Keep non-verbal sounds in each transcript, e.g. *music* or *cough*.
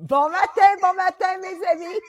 Bon matin, bon matin, mes amis.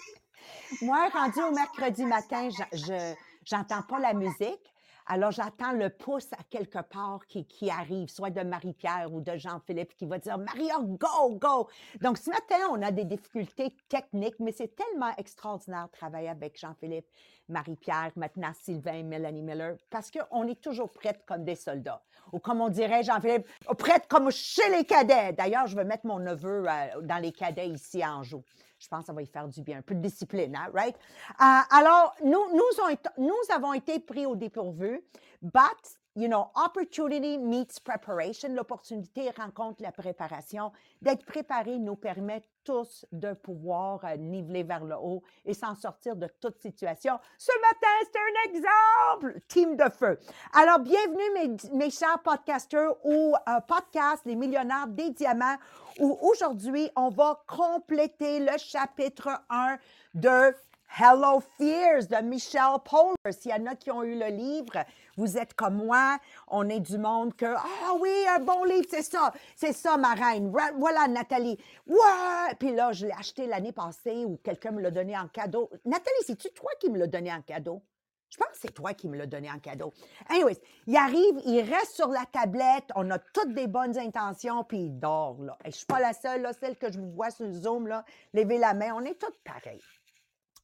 Moi, rendu au mercredi matin, je j'entends pas la musique. Alors, j'attends le pouce à quelque part qui, qui arrive, soit de Marie-Pierre ou de Jean-Philippe qui va dire Maria, go, go. Donc, ce matin, on a des difficultés techniques, mais c'est tellement extraordinaire de travailler avec Jean-Philippe, Marie-Pierre, maintenant Sylvain et Mélanie Miller, parce qu'on est toujours prêtes comme des soldats. Ou comme on dirait, Jean-Philippe, prêtes comme chez les cadets. D'ailleurs, je vais mettre mon neveu euh, dans les cadets ici à Anjou. Je pense que ça va y faire du bien, un peu de discipline, hein, right? Euh, alors, nous, nous, nous avons été pris au dépourvu, but you know, opportunity meets preparation. L'opportunité rencontre la préparation. D'être préparé nous permet tous de pouvoir euh, niveler vers le haut et s'en sortir de toute situation. Ce matin, c'est un exemple! Team de feu. Alors, bienvenue mes, chers podcasters au euh, podcast Les millionnaires des diamants où aujourd'hui, on va compléter le chapitre 1 de Hello Fears de Michelle Poller. S'il y en a qui ont eu le livre, vous êtes comme moi, on est du monde que Ah oui, un bon livre, c'est ça, c'est ça, ma reine. Voilà, Nathalie. Ouais! Puis là, je l'ai acheté l'année passée ou quelqu'un me l'a donné en cadeau. Nathalie, c'est-tu toi qui me l'as donné en cadeau? Je pense que c'est toi qui me l'as donné en cadeau. Anyways, il arrive, il reste sur la tablette, on a toutes des bonnes intentions, puis il dort, là. Et je suis pas la seule, celle que je vous vois sur le Zoom, là, levez la main, on est toutes pareilles.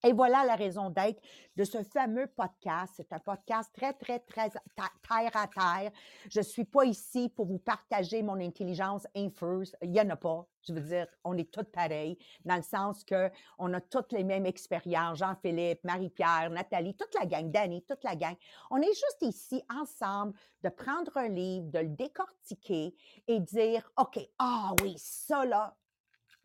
Et voilà la raison d'être de ce fameux podcast. C'est un podcast très, très, très terre à terre. Je ne suis pas ici pour vous partager mon intelligence infuse. Il n'y en a pas. Je veux dire, on est toutes pareilles, dans le sens que on a toutes les mêmes expériences. Jean-Philippe, Marie-Pierre, Nathalie, toute la gang, Danny, toute la gang. On est juste ici ensemble de prendre un livre, de le décortiquer et dire, OK, ah oui, ça là,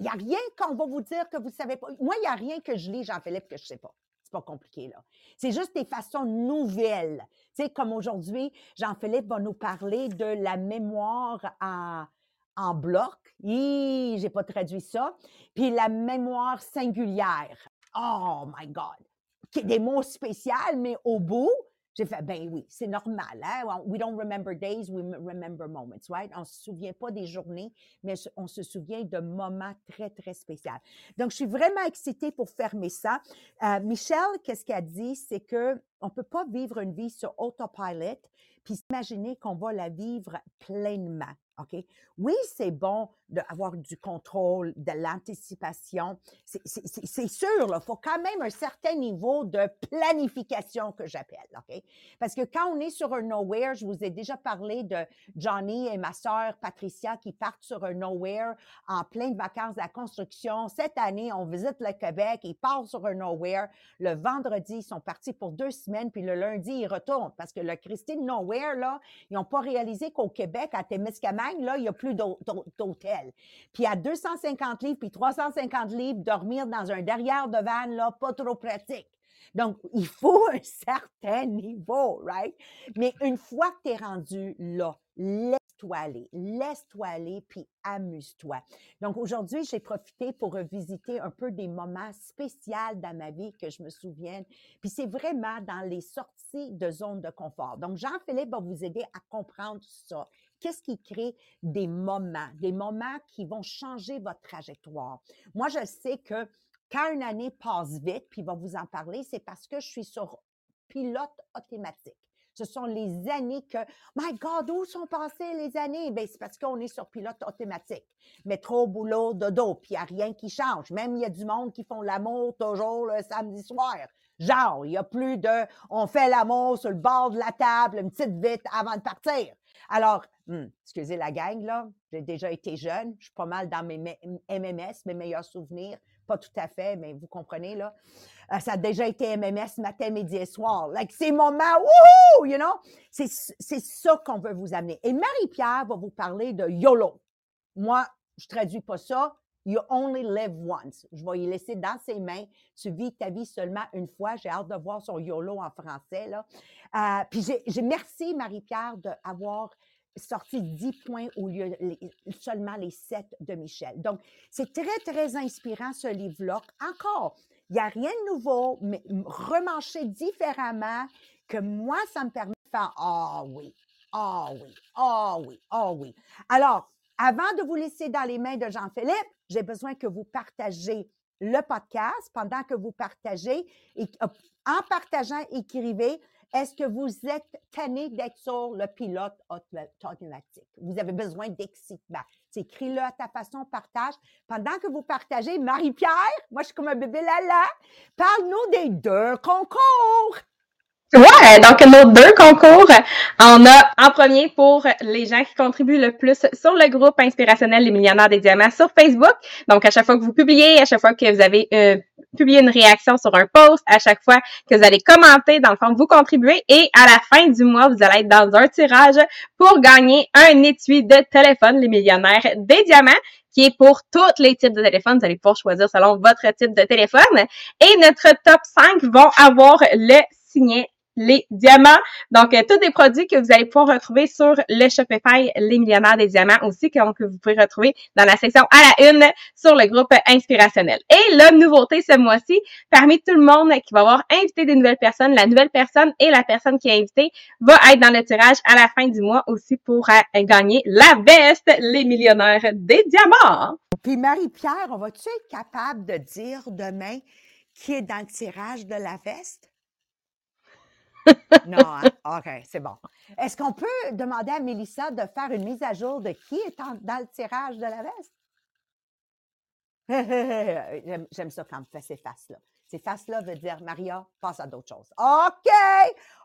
il n'y a rien qu'on va vous dire que vous ne savez pas. Moi, il n'y a rien que je lis, Jean-Philippe, que je ne sais pas. C'est pas compliqué, là. C'est juste des façons nouvelles. Tu sais, comme aujourd'hui, Jean-Philippe va nous parler de la mémoire en, bloc. j'ai pas traduit ça. Puis la mémoire singulière. Oh my God! Des mots spéciaux, mais au bout, j'ai fait, ben oui, c'est normal. Hein? We don't remember days, we remember moments, right? On se souvient pas des journées, mais on se souvient de moments très, très spéciaux. Donc, je suis vraiment excitée pour fermer ça. Euh, Michel, qu'est-ce qu'elle dit? C'est que on peut pas vivre une vie sur autopilot puis s'imaginer qu'on va la vivre pleinement. OK? Oui, c'est bon d'avoir du contrôle, de l'anticipation. C'est sûr, il faut quand même un certain niveau de planification que j'appelle. OK? Parce que quand on est sur un nowhere, je vous ai déjà parlé de Johnny et ma sœur Patricia qui partent sur un nowhere en pleine vacances de la construction. Cette année, on visite le Québec, ils partent sur un nowhere. Le vendredi, ils sont partis pour deux semaines, puis le lundi, ils retournent parce que le Christine Nowhere, là, ils n'ont pas réalisé qu'au Québec, à Témiscamingue, là, il n'y a plus d'hôtel. Puis à 250 livres, puis 350 livres, dormir dans un derrière de van, là, pas trop pratique. Donc, il faut un *laughs* certain niveau, right? Mais une fois que tu es rendu là, laisse-toi aller, laisse-toi aller, puis amuse-toi. Donc, aujourd'hui, j'ai profité pour revisiter un peu des moments spéciaux dans ma vie que je me souvienne. Puis c'est vraiment dans les sorties de zone de confort. Donc, Jean-Philippe va vous aider à comprendre ça. Qu'est-ce qui crée des moments, des moments qui vont changer votre trajectoire? Moi, je sais que quand une année passe vite, puis il va vous en parler, c'est parce que je suis sur pilote automatique. Ce sont les années que, my God, où sont passées les années? Ben, c'est parce qu'on est sur pilote automatique. Métro, boulot, dodo, puis il n'y a rien qui change. Même il y a du monde qui font l'amour toujours le samedi soir. Genre, il n'y a plus de, on fait l'amour sur le bord de la table, une petite vite avant de partir. Alors, hmm, excusez la gang, là, j'ai déjà été jeune, je suis pas mal dans mes MMS, mes meilleurs souvenirs pas tout à fait, mais vous comprenez, là. Euh, ça a déjà été MMS matin, midi et soir. Like, ces moments, wouhou, you know? C'est ça qu'on veut vous amener. Et Marie-Pierre va vous parler de YOLO. Moi, je traduis pas ça. You only live once. Je vais y laisser dans ses mains. Tu vis ta vie seulement une fois. J'ai hâte de voir son YOLO en français, là. Euh, puis j'ai merci, Marie-Pierre, d'avoir sorti 10 points au lieu seulement les 7 de Michel. Donc, c'est très, très inspirant ce livre-là. Encore, il n'y a rien de nouveau, mais remancher différemment que moi, ça me permet de faire Ah oui, ah oui, ah oui, ah oui. Alors, avant de vous laisser dans les mains de Jean-Philippe, j'ai besoin que vous partagez le podcast pendant que vous partagez. Et, en partageant, écrivez est-ce que vous êtes tanné d'être sur le pilote automatique? Vous avez besoin d'excitement. Écris-le à ta façon, partage. Pendant que vous partagez, Marie-Pierre, moi je suis comme un bébé lala, parle-nous des deux concours. Ouais, donc nos deux concours, on a en premier pour les gens qui contribuent le plus sur le groupe inspirationnel Les Millionnaires des Diamants sur Facebook. Donc à chaque fois que vous publiez, à chaque fois que vous avez euh, publié une réaction sur un post, à chaque fois que vous allez commenter, dans le fond, vous contribuez et à la fin du mois, vous allez être dans un tirage pour gagner un étui de téléphone Les Millionnaires des Diamants qui est pour tous les types de téléphones. Vous allez pouvoir choisir selon votre type de téléphone. Et notre top 5 vont avoir le signet les diamants. Donc, euh, tous des produits que vous allez pouvoir retrouver sur le Shopify Les Millionnaires des Diamants aussi, que, vous pouvez retrouver dans la section à la une sur le groupe inspirationnel. Et la nouveauté ce mois-ci, parmi tout le monde qui va avoir invité des nouvelles personnes, la nouvelle personne et la personne qui est invitée va être dans le tirage à la fin du mois aussi pour euh, gagner la veste Les Millionnaires des Diamants. Puis Marie-Pierre, on va-tu être capable de dire demain qui est dans le tirage de la veste? Non, hein? OK, c'est bon. Est-ce qu'on peut demander à Mélissa de faire une mise à jour de qui est dans le tirage de la veste? *laughs* J'aime ça quand on fait ces faces-là. Ces faces-là veut dire Maria, passe à d'autres choses. OK!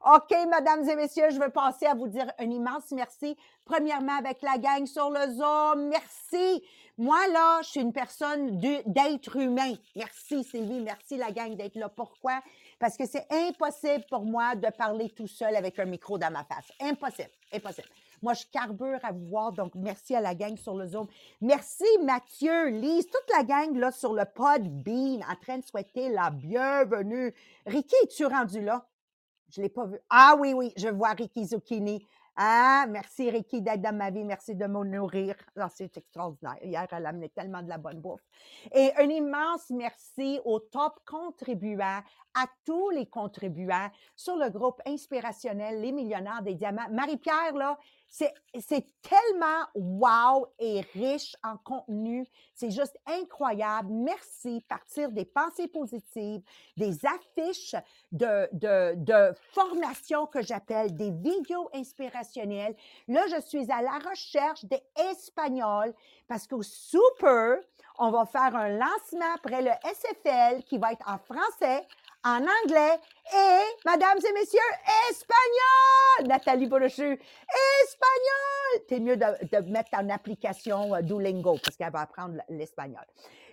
OK, mesdames et messieurs, je veux passer à vous dire un immense merci. Premièrement, avec la gang sur le Zoom. Merci. Moi, là, je suis une personne d'être humain. Merci, Sylvie. Merci, la gang, d'être là. Pourquoi? Parce que c'est impossible pour moi de parler tout seul avec un micro dans ma face. Impossible. Impossible. Moi, je carbure à vous voir, donc merci à la gang sur le Zoom. Merci Mathieu, Lise, toute la gang là sur le Podbean en train de souhaiter la bienvenue. Ricky, es-tu rendu là? Je ne l'ai pas vu. Ah oui, oui, je vois Ricky Zucchini. Ah, merci Ricky d'être dans ma vie. Merci de me nourrir. Ah, c'est extraordinaire. Hier, elle a amené tellement de la bonne bouffe. Et un immense merci aux top contribuants, à tous les contribuants sur le groupe inspirationnel Les Millionnaires des Diamants. Marie-Pierre, là, c'est tellement wow et riche en contenu. C'est juste incroyable. Merci. Partir des pensées positives, des affiches de, de, de formation que j'appelle des vidéos inspirationnelles. Là, je suis à la recherche des Espagnols parce qu'au Super, on va faire un lancement après le SFL qui va être en français, en anglais et, mesdames et messieurs, espagnol! Nathalie Borochu, espagnol! C'est mieux de, mettre en application euh, Duolingo parce qu'elle va apprendre l'espagnol.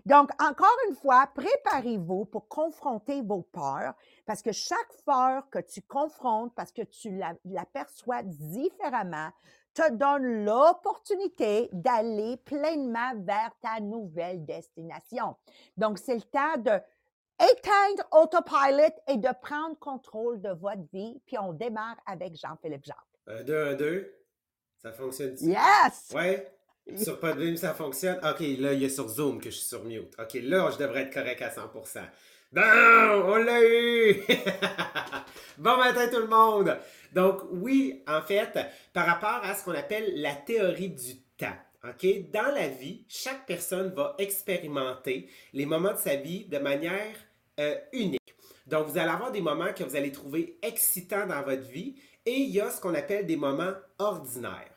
Donc, encore une fois, préparez-vous pour confronter vos peurs parce que chaque peur que tu confrontes, parce que tu l'aperçois différemment, te donne l'opportunité d'aller pleinement vers ta nouvelle destination. Donc, c'est le temps de éteindre autopilot et de prendre contrôle de votre vie. Puis on démarre avec Jean-Philippe Jacques. Un, deux, un, deux. Ça fonctionne Yes! Ouais. Sur Podbeam, ça fonctionne? OK, là, il y a sur Zoom que je suis sur mute. OK, là, je devrais être correct à 100%. Bon, on l'a eu! *laughs* bon matin tout le monde! Donc oui, en fait, par rapport à ce qu'on appelle la théorie du temps. Dans la vie, chaque personne va expérimenter les moments de sa vie de manière euh, unique. Donc, vous allez avoir des moments que vous allez trouver excitants dans votre vie et il y a ce qu'on appelle des moments ordinaires.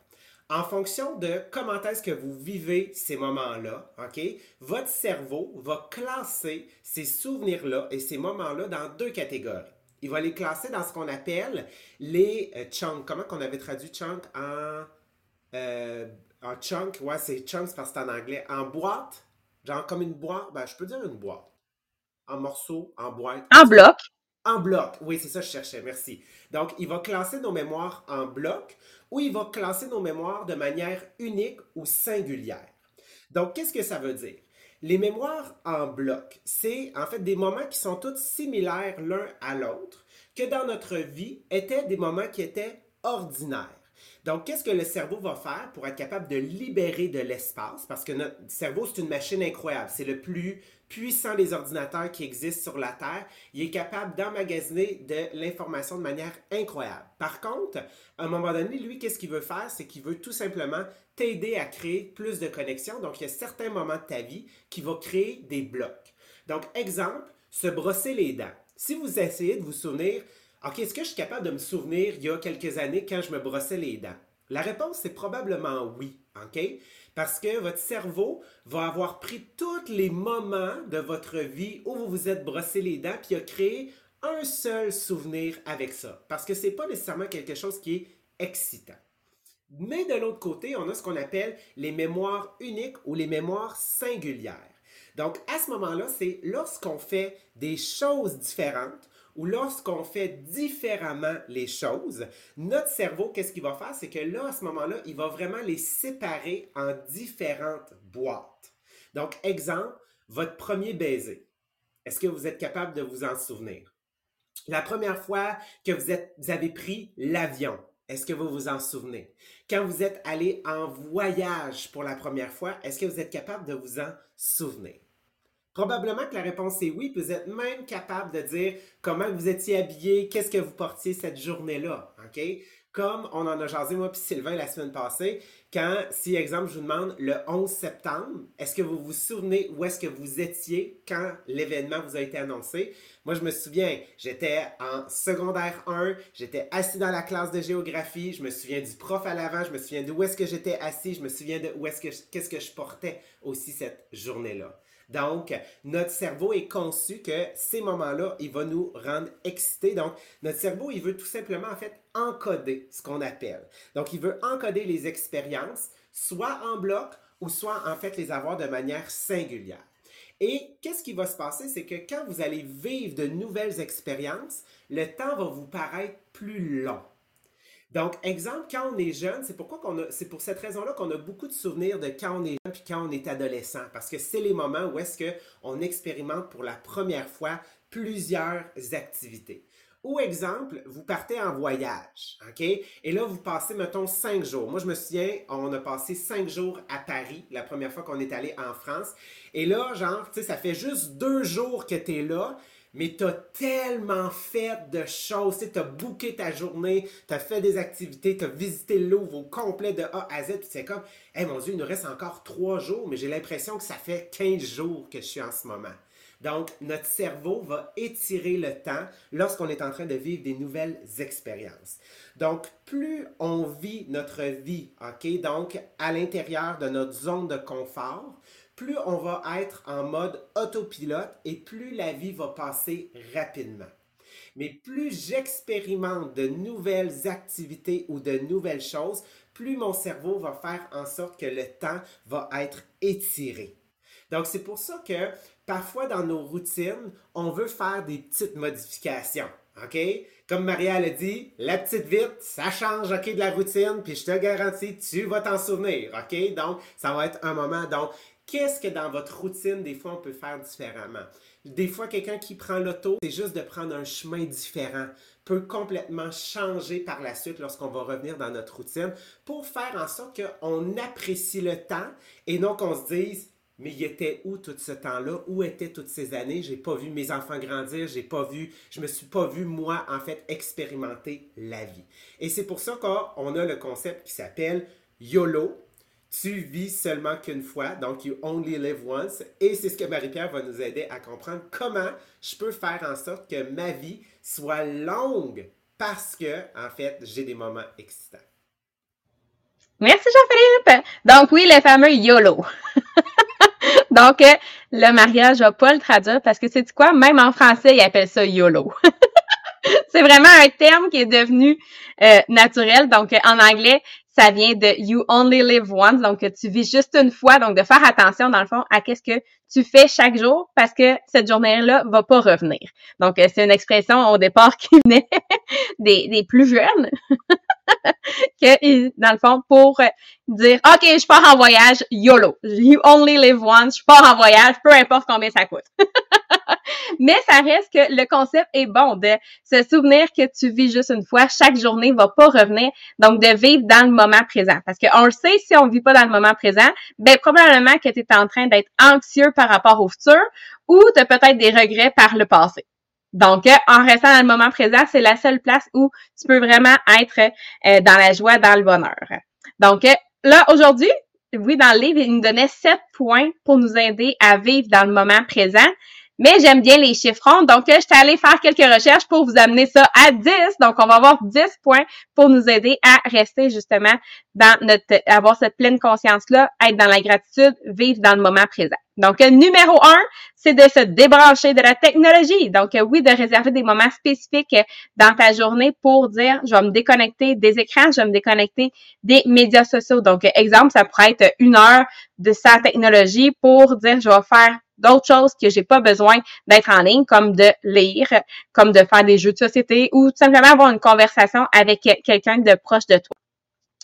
En fonction de comment est-ce que vous vivez ces moments-là, OK, votre cerveau va classer ces souvenirs-là et ces moments-là dans deux catégories. Il va les classer dans ce qu'on appelle les euh, chunks. Comment qu'on avait traduit chunk en euh, en chunk, ouais, c'est chunks parce que c'est en anglais. En boîte, genre comme une boîte, ben je peux dire une boîte. En morceaux, en boîte. En bloc? En bloc, oui, c'est ça que je cherchais, merci. Donc, il va classer nos mémoires en bloc ou il va classer nos mémoires de manière unique ou singulière. Donc, qu'est-ce que ça veut dire? Les mémoires en bloc, c'est en fait des moments qui sont tous similaires l'un à l'autre, que dans notre vie étaient des moments qui étaient ordinaires. Donc, qu'est-ce que le cerveau va faire pour être capable de libérer de l'espace? Parce que notre cerveau, c'est une machine incroyable. C'est le plus puissant des ordinateurs qui existent sur la Terre. Il est capable d'emmagasiner de l'information de manière incroyable. Par contre, à un moment donné, lui, qu'est-ce qu'il veut faire? C'est qu'il veut tout simplement t'aider à créer plus de connexions. Donc, il y a certains moments de ta vie qui vont créer des blocs. Donc, exemple, se brosser les dents. Si vous essayez de vous souvenir, OK, est-ce que je suis capable de me souvenir il y a quelques années quand je me brossais les dents? La réponse, c'est probablement oui, OK? Parce que votre cerveau va avoir pris tous les moments de votre vie où vous vous êtes brossé les dents, puis a créé un seul souvenir avec ça. Parce que ce n'est pas nécessairement quelque chose qui est excitant. Mais de l'autre côté, on a ce qu'on appelle les mémoires uniques ou les mémoires singulières. Donc, à ce moment-là, c'est lorsqu'on fait des choses différentes ou lorsqu'on fait différemment les choses, notre cerveau, qu'est-ce qu'il va faire? C'est que là, à ce moment-là, il va vraiment les séparer en différentes boîtes. Donc, exemple, votre premier baiser. Est-ce que vous êtes capable de vous en souvenir? La première fois que vous, vous avez pris l'avion, est-ce que vous vous en souvenez? Quand vous êtes allé en voyage pour la première fois, est-ce que vous êtes capable de vous en souvenir? Probablement que la réponse est oui, puis vous êtes même capable de dire comment vous étiez habillé, qu'est-ce que vous portiez cette journée-là, OK? Comme on en a jasé, moi puis Sylvain, la semaine passée, quand, si, exemple, je vous demande le 11 septembre, est-ce que vous vous souvenez où est-ce que vous étiez quand l'événement vous a été annoncé? Moi, je me souviens, j'étais en secondaire 1, j'étais assis dans la classe de géographie, je me souviens du prof à l'avant, je me souviens d'où est-ce que j'étais assis, je me souviens de où est-ce que, qu'est-ce que je portais aussi cette journée-là. Donc, notre cerveau est conçu que ces moments-là, il va nous rendre excités. Donc, notre cerveau, il veut tout simplement, en fait, encoder ce qu'on appelle. Donc, il veut encoder les expériences, soit en bloc ou soit, en fait, les avoir de manière singulière. Et qu'est-ce qui va se passer? C'est que quand vous allez vivre de nouvelles expériences, le temps va vous paraître plus long. Donc, exemple, quand on est jeune, c'est pourquoi c'est pour cette raison-là qu'on a beaucoup de souvenirs de quand on est puis quand on est adolescent, parce que c'est les moments où est-ce qu'on expérimente pour la première fois plusieurs activités. Ou exemple, vous partez en voyage, OK? Et là, vous passez, mettons, cinq jours. Moi, je me souviens, on a passé cinq jours à Paris, la première fois qu'on est allé en France. Et là, genre, tu sais, ça fait juste deux jours que tu es là mais tu as tellement fait de choses. Tu as booké ta journée, tu as fait des activités, tu as visité le Louvre au complet de A à Z. Puis c'est comme, hé mon Dieu, il nous reste encore trois jours, mais j'ai l'impression que ça fait 15 jours que je suis en ce moment. Donc, notre cerveau va étirer le temps lorsqu'on est en train de vivre des nouvelles expériences. Donc, plus on vit notre vie, OK, donc à l'intérieur de notre zone de confort, plus on va être en mode autopilote et plus la vie va passer rapidement. Mais plus j'expérimente de nouvelles activités ou de nouvelles choses, plus mon cerveau va faire en sorte que le temps va être étiré. Donc, c'est pour ça que parfois dans nos routines, on veut faire des petites modifications. OK? Comme Maria l'a dit, la petite vite, ça change, OK, de la routine, puis je te garantis, tu vas t'en souvenir, OK? Donc, ça va être un moment. Donc, Qu'est-ce que dans votre routine, des fois, on peut faire différemment? Des fois, quelqu'un qui prend l'auto, c'est juste de prendre un chemin différent, peut complètement changer par la suite lorsqu'on va revenir dans notre routine pour faire en sorte qu'on apprécie le temps et non qu'on se dise mais il était où tout ce temps-là? Où étaient toutes ces années? J'ai pas vu mes enfants grandir, j'ai pas vu, je me suis pas vu, moi, en fait, expérimenter la vie. Et c'est pour ça qu'on a le concept qui s'appelle YOLO, tu vis seulement qu'une fois, donc you only live once. Et c'est ce que Marie-Pierre va nous aider à comprendre comment je peux faire en sorte que ma vie soit longue parce que, en fait, j'ai des moments excitants. Merci Jean-Philippe. Donc oui, le fameux YOLO. *laughs* donc, euh, le mariage, je vais pas le traduire parce que c'est quoi? Même en français, ils appellent ça YOLO. *laughs* c'est vraiment un terme qui est devenu euh, naturel. Donc, en anglais, ça vient de You Only Live Once, donc tu vis juste une fois, donc de faire attention dans le fond à qu'est-ce que tu fais chaque jour parce que cette journée-là va pas revenir. Donc euh, c'est une expression au départ qui *laughs* venait des, des plus jeunes, *laughs* que dans le fond pour dire ok je pars en voyage YOLO, You Only Live Once, je pars en voyage, peu importe combien ça coûte. *laughs* Mais ça reste que le concept est bon de se souvenir que tu vis juste une fois. Chaque journée va pas revenir. Donc, de vivre dans le moment présent. Parce qu'on le sait, si on vit pas dans le moment présent, ben, probablement que tu es en train d'être anxieux par rapport au futur ou tu as peut-être des regrets par le passé. Donc, euh, en restant dans le moment présent, c'est la seule place où tu peux vraiment être euh, dans la joie, dans le bonheur. Donc, euh, là, aujourd'hui, oui, dans le livre, il nous donnait sept points pour nous aider à vivre dans le moment présent. Mais j'aime bien les chiffrons, donc je suis allée faire quelques recherches pour vous amener ça à 10. Donc, on va avoir 10 points pour nous aider à rester justement dans notre, avoir cette pleine conscience-là, être dans la gratitude, vivre dans le moment présent. Donc, numéro un, c'est de se débrancher de la technologie. Donc, oui, de réserver des moments spécifiques dans ta journée pour dire, je vais me déconnecter des écrans, je vais me déconnecter des médias sociaux. Donc, exemple, ça pourrait être une heure de sa technologie pour dire, je vais faire d'autres choses que j'ai pas besoin d'être en ligne, comme de lire, comme de faire des jeux de société ou tout simplement avoir une conversation avec quelqu'un de proche de toi.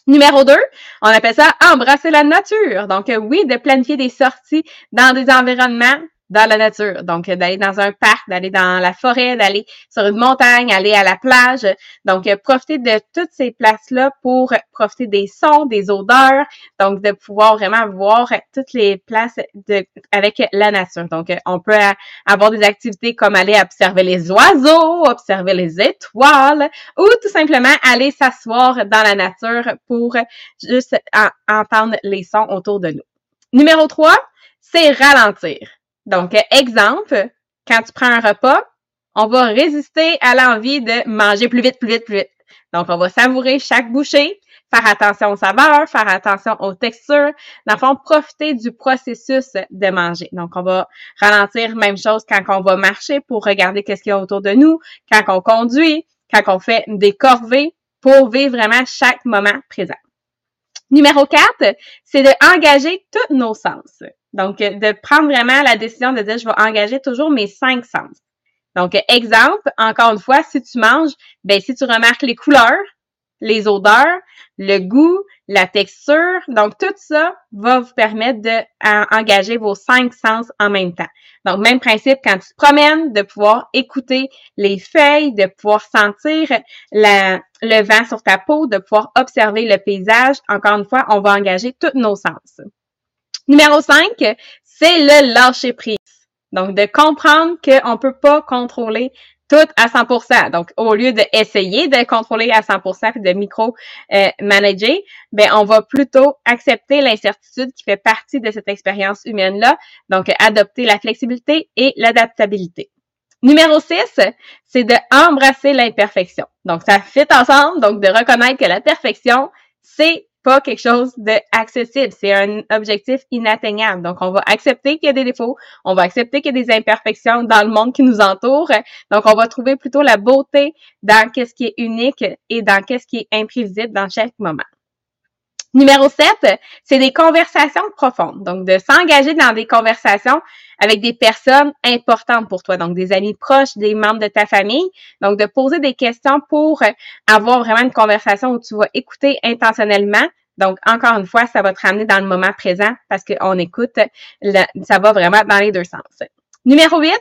Numéro 2, on appelle ça embrasser la nature. Donc oui, de planifier des sorties dans des environnements dans la nature. Donc, d'aller dans un parc, d'aller dans la forêt, d'aller sur une montagne, aller à la plage. Donc, profiter de toutes ces places-là pour profiter des sons, des odeurs. Donc, de pouvoir vraiment voir toutes les places avec la nature. Donc, on peut avoir des activités comme aller observer les oiseaux, observer les étoiles ou tout simplement aller s'asseoir dans la nature pour juste entendre les sons autour de nous. Numéro 3, c'est ralentir. Donc, exemple, quand tu prends un repas, on va résister à l'envie de manger plus vite, plus vite, plus vite. Donc, on va savourer chaque bouchée, faire attention aux saveurs, faire attention aux textures. Dans le fond, profiter du processus de manger. Donc, on va ralentir, même chose quand on va marcher pour regarder qu'est-ce qu'il y a autour de nous, quand on conduit, quand on fait des corvées pour vivre vraiment chaque moment présent. Numéro 4, c'est de engager tous nos sens. Donc, de prendre vraiment la décision de dire, je vais engager toujours mes cinq sens. Donc, exemple, encore une fois, si tu manges, ben, si tu remarques les couleurs, les odeurs, le goût, la texture, donc tout ça va vous permettre d'engager vos cinq sens en même temps. Donc, même principe quand tu te promènes, de pouvoir écouter les feuilles, de pouvoir sentir le vent sur ta peau, de pouvoir observer le paysage. Encore une fois, on va engager tous nos sens. Numéro 5, c'est le lâcher prise. Donc, de comprendre qu'on peut pas contrôler tout à 100%. Donc, au lieu d'essayer de contrôler à 100% et de micro-manager, ben, on va plutôt accepter l'incertitude qui fait partie de cette expérience humaine-là. Donc, adopter la flexibilité et l'adaptabilité. Numéro 6, c'est de embrasser l'imperfection. Donc, ça fit ensemble, donc de reconnaître que la perfection, c'est pas quelque chose d'accessible. C'est un objectif inatteignable. Donc, on va accepter qu'il y a des défauts, on va accepter qu'il y a des imperfections dans le monde qui nous entoure. Donc, on va trouver plutôt la beauté dans qu'est-ce qui est unique et dans qu'est-ce qui est imprévisible dans chaque moment. Numéro 7, c'est des conversations profondes. Donc, de s'engager dans des conversations avec des personnes importantes pour toi. Donc, des amis proches, des membres de ta famille. Donc, de poser des questions pour avoir vraiment une conversation où tu vas écouter intentionnellement. Donc, encore une fois, ça va te ramener dans le moment présent parce qu'on écoute, ça va vraiment dans les deux sens. Numéro 8,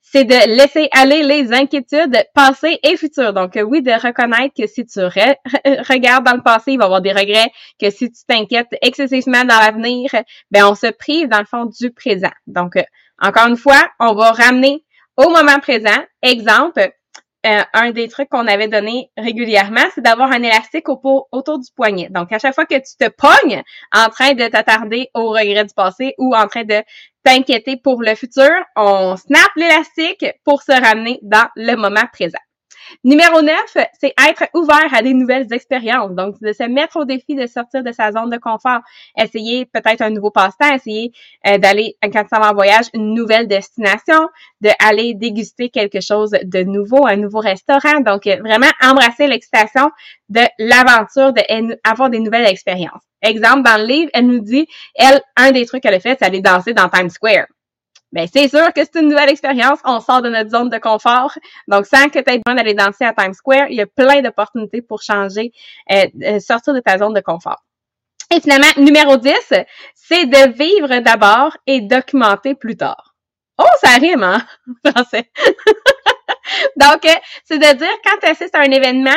c'est de laisser aller les inquiétudes passées et futures. Donc, oui, de reconnaître que si tu regardes dans le passé, il va y avoir des regrets, que si tu t'inquiètes excessivement dans l'avenir, ben on se prive dans le fond du présent. Donc, encore une fois, on va ramener au moment présent. Exemple, euh, un des trucs qu'on avait donné régulièrement, c'est d'avoir un élastique autour du poignet. Donc, à chaque fois que tu te pognes en train de t'attarder au regret du passé ou en train de t'inquiéter pour le futur, on snap l'élastique pour se ramener dans le moment présent. Numéro 9, c'est être ouvert à des nouvelles expériences. Donc, de se mettre au défi de sortir de sa zone de confort. Essayer peut-être un nouveau passe-temps, essayer euh, d'aller, quand tu vas en voyage, une nouvelle destination, d'aller déguster quelque chose de nouveau, un nouveau restaurant. Donc, euh, vraiment embrasser l'excitation de l'aventure, d'avoir des nouvelles expériences. Exemple, dans le livre, elle nous dit, elle, un des trucs qu'elle a fait, c'est aller danser dans Times Square. Ben, c'est sûr que c'est une nouvelle expérience. On sort de notre zone de confort. Donc, sans que tu aies besoin d'aller danser à Times Square, il y a plein d'opportunités pour changer, euh, sortir de ta zone de confort. Et finalement, numéro 10, c'est de vivre d'abord et documenter plus tard. Oh, ça rime, hein, français. *laughs* Donc, euh, c'est de dire, quand tu assistes à un événement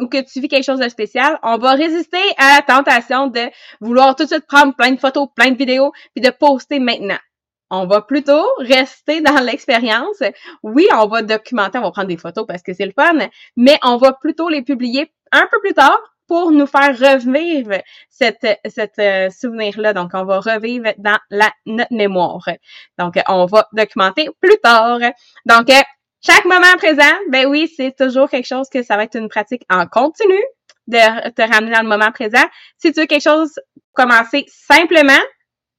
ou que tu vis quelque chose de spécial, on va résister à la tentation de vouloir tout de suite prendre plein de photos, plein de vidéos, puis de poster maintenant. On va plutôt rester dans *laughs* l'expérience. Oui, on va documenter, on va prendre des photos parce que c'est le fun, mais on va plutôt les publier un peu plus tard pour nous faire revivre cette, cette euh, souvenir-là. Donc, on va revivre dans la, notre mémoire. Donc, on va documenter plus tard. Donc, euh, chaque moment présent, ben oui, c'est toujours quelque chose que ça va être une pratique en continu de te ramener dans le moment présent. Si tu veux quelque chose commencer simplement,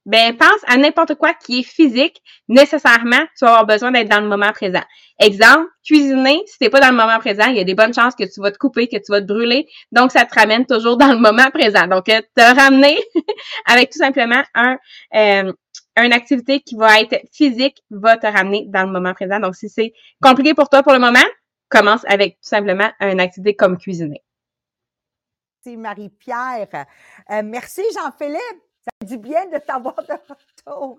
ben pense à n'importe quoi qui est physique, nécessairement, tu vas avoir besoin d'être dans le moment présent. Exemple, cuisiner, si t'es pas dans le moment présent, il y a des bonnes chances que tu vas te couper, que tu vas te brûler, donc ça te ramène toujours dans le moment présent. Donc, euh, te ramener *laughs* avec tout simplement un euh, une activité qui va être physique va te ramener dans le moment présent. Donc, si c'est compliqué pour toi pour le moment, commence avec tout simplement une activité comme cuisiner. Merci Marie-Pierre. Euh, merci Jean-Philippe. Ça fait du bien de t'avoir de retour.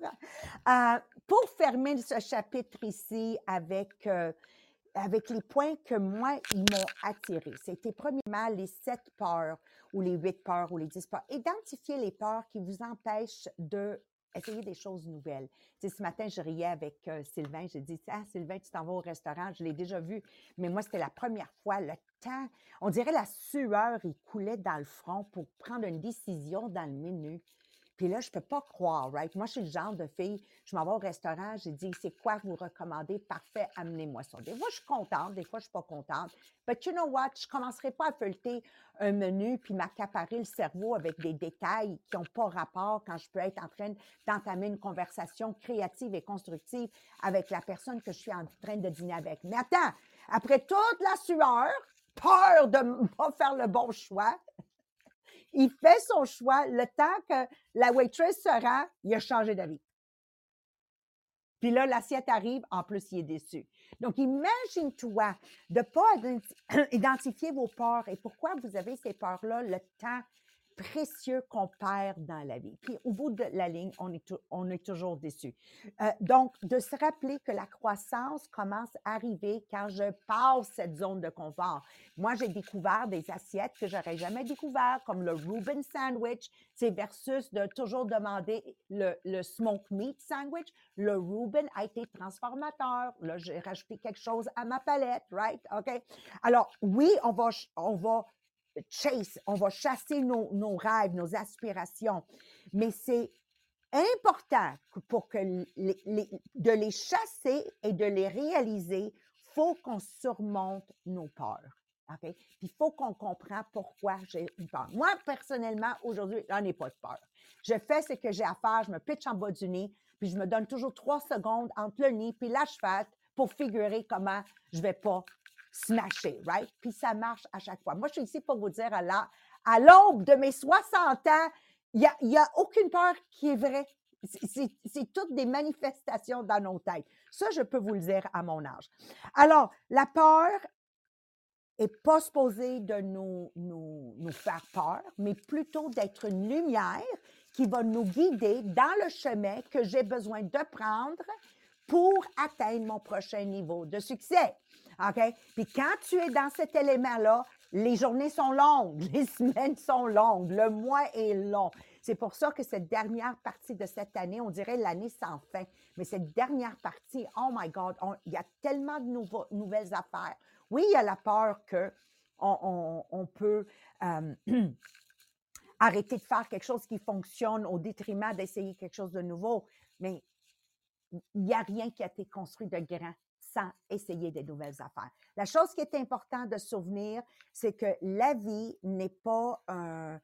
Euh, pour fermer ce chapitre ici avec, euh, avec les points que moi, ils m'ont attiré, c'était premièrement les sept peurs ou les huit peurs ou les dix peurs. Identifiez les peurs qui vous empêchent de essayer des choses nouvelles. Tu ce matin, je riais avec euh, Sylvain. J'ai dit, ah, Sylvain, tu t'en vas au restaurant. Je l'ai déjà vu, mais moi, c'était la première fois. Le temps, on dirait la sueur, il coulait dans le front pour prendre une décision dans le menu. Puis là, je peux pas croire, right? Moi, je suis le genre de fille, je m'en vais au restaurant, j'ai dit, c'est quoi vous recommandez? Parfait, amenez-moi ça. Des fois, je suis contente, des fois, je suis pas contente. But you know what? Je commencerai pas à feuilleter un menu puis m'accaparer le cerveau avec des détails qui n'ont pas rapport quand je peux être en train d'entamer une conversation créative et constructive avec la personne que je suis en train de dîner avec. Mais attends, après toute la sueur, peur de pas faire le bon choix, il fait son choix. Le temps que la waitress se rend, il a changé d'avis. Puis là, l'assiette arrive, en plus, il est déçu. Donc, imagine-toi de ne pas *clears throat* identifier vos peurs et pourquoi vous avez ces peurs-là, le temps précieux qu'on perd dans la vie. Puis au bout de la ligne, on est, on est toujours déçu. Euh, donc, de se rappeler que la croissance commence à arriver quand je passe cette zone de confort. Moi, j'ai découvert des assiettes que j'aurais jamais découvert, comme le Reuben sandwich. C'est versus de toujours demander le, le smoke meat sandwich. Le Reuben a été transformateur. Là, j'ai rajouté quelque chose à ma palette, right? OK? Alors, oui, on va, on va chase, on va chasser nos, rêves, nos aspirations. Mais c'est important pour que de les chasser et de les réaliser, faut qu'on surmonte nos peurs. OK? Puis il faut qu'on comprenne pourquoi j'ai une peur. Moi, personnellement, aujourd'hui, j'en ai pas de peur. Je fais ce que j'ai à faire, je me pitch en bas du nez, puis je me donne toujours trois secondes entre le nez puis la chevette pour figurer comment je vais pas smasher, right? Puis ça marche à chaque fois. Moi, je suis ici pour vous dire à l'aube de mes 60 ans, il n'y a, a aucune peur qui est vraie. C'est toutes des manifestations dans nos têtes. Ça, je peux vous le dire à mon âge. Alors, la peur est pas supposée de nous, nous, nous faire peur, mais plutôt d'être une lumière qui va nous guider dans le chemin que j'ai besoin de prendre pour atteindre mon prochain niveau de succès. OK? Puis quand tu es dans cet élément-là, les journées sont longues, *laughs* les semaines sont longues, le mois est long. C'est pour ça que cette dernière partie de cette année, on dirait l'année sans fin, mais cette dernière partie, oh my God, il y a tellement de nouvelles affaires. Oui, il y a la peur que on, peut euh, *clears throat* arrêter de faire quelque chose qui fonctionne au détriment d'essayer quelque chose de nouveau, mais il n'y a rien qui a été construit de grand sans essayer des nouvelles affaires. La chose qui est importante de souvenir, c'est que la vie n'est pas un,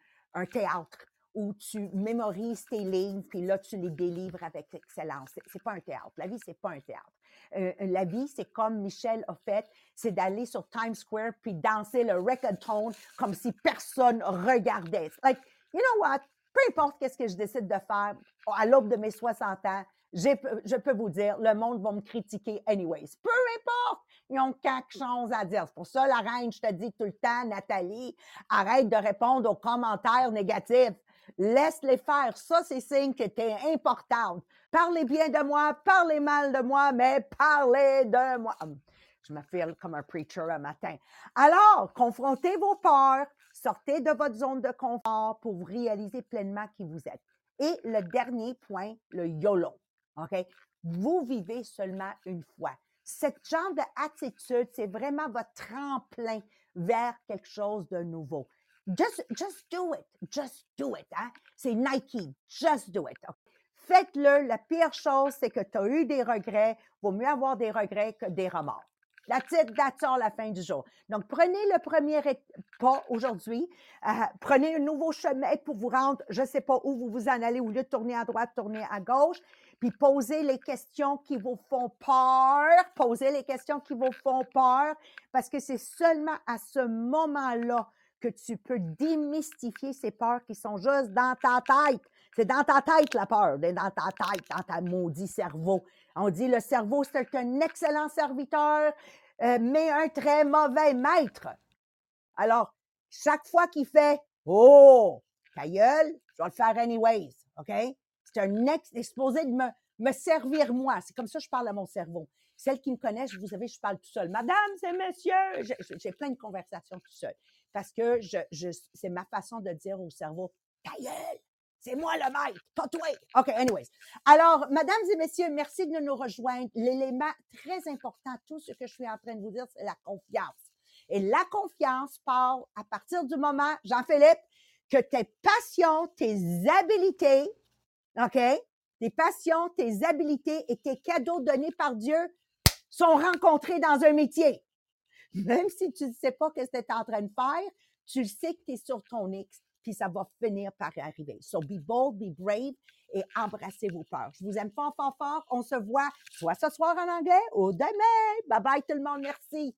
théâtre où tu mémorises tes lignes, puis là, tu les délivres avec excellence. C'est pas un théâtre. La vie, c'est pas un théâtre. Euh, la vie, c'est comme Michel a fait, c'est d'aller sur Times Square puis danser le tone comme si personne regardait. Like, you know what? Peu importe qu'est-ce que je décide de faire à l'aube de mes 60 ans, je peux vous dire, le monde va me critiquer anyways. Peu importe, ils ont quelque chose à dire. C'est pour ça, la reine, je te dis tout le temps, Nathalie, arrête de répondre aux commentaires négatifs. Laisse-les faire. Ça, c'est signe que tu es importante. Parlez bien de moi, parlez mal de moi, mais parlez de moi. Hum, Je me feel comme un preacher un matin. Alors, confrontez vos peurs, sortez de votre zone de confort pour vous réaliser pleinement qui vous êtes. Et le dernier point, le YOLO. OK? Vous vivez seulement une fois. Cette genre d'attitude, c'est vraiment votre tremplin vers quelque chose de nouveau. Just, just do it. Just do it. Hein? C'est Nike. Just do it. Faites-le. La pire chose, c'est que tu as eu des regrets. Vaut mieux avoir des regrets que des remords. La petite date à la fin du jour. Donc, prenez le premier pas aujourd'hui. Euh, prenez un nouveau chemin pour vous rendre, je ne sais pas où vous vous en allez, au lieu de tourner à droite, tourner à gauche. Puis posez les questions qui vous font peur. Posez les questions qui vous font peur parce que c'est seulement à ce moment-là que tu peux démystifier ces peurs qui sont juste dans ta tête. C'est dans ta tête la peur, dans ta tête, dans ta maudit cerveau. On dit le cerveau, c'est un excellent serviteur, euh, mais un très mauvais maître. Alors, chaque fois qu'il fait Oh, ta gueule, je vais le faire anyways, OK? C'est un ex, supposé de me, me servir moi. C'est comme ça que je parle à mon cerveau. Celles qui me connaissent, vous savez, je parle tout seul. Madame, c'est monsieur. J'ai plein de conversations tout seul. Parce que je, je, c'est ma façon de dire au cerveau, ta gueule, c'est moi le maître, pas toi. OK, anyways. Alors, mesdames et messieurs, merci de nous rejoindre. L'élément très important, tout ce que je suis en train de vous dire, c'est la confiance. Et la confiance part à partir du moment, Jean-Philippe, que tes passions, tes habilités, OK? Tes passions, tes habilités et tes cadeaux donnés par Dieu sont rencontrés dans un métier. *laughs* Même si tu ne sais pas ce que tu es en train de faire, tu sais que tu es sur ton X, puis ça va finir par arriver. So be bold, be brave et embrassez vos peurs. Je vous aime fort, fort, fort. On se voit soit ce soir en anglais ou demain. Bye bye tout le monde. Merci.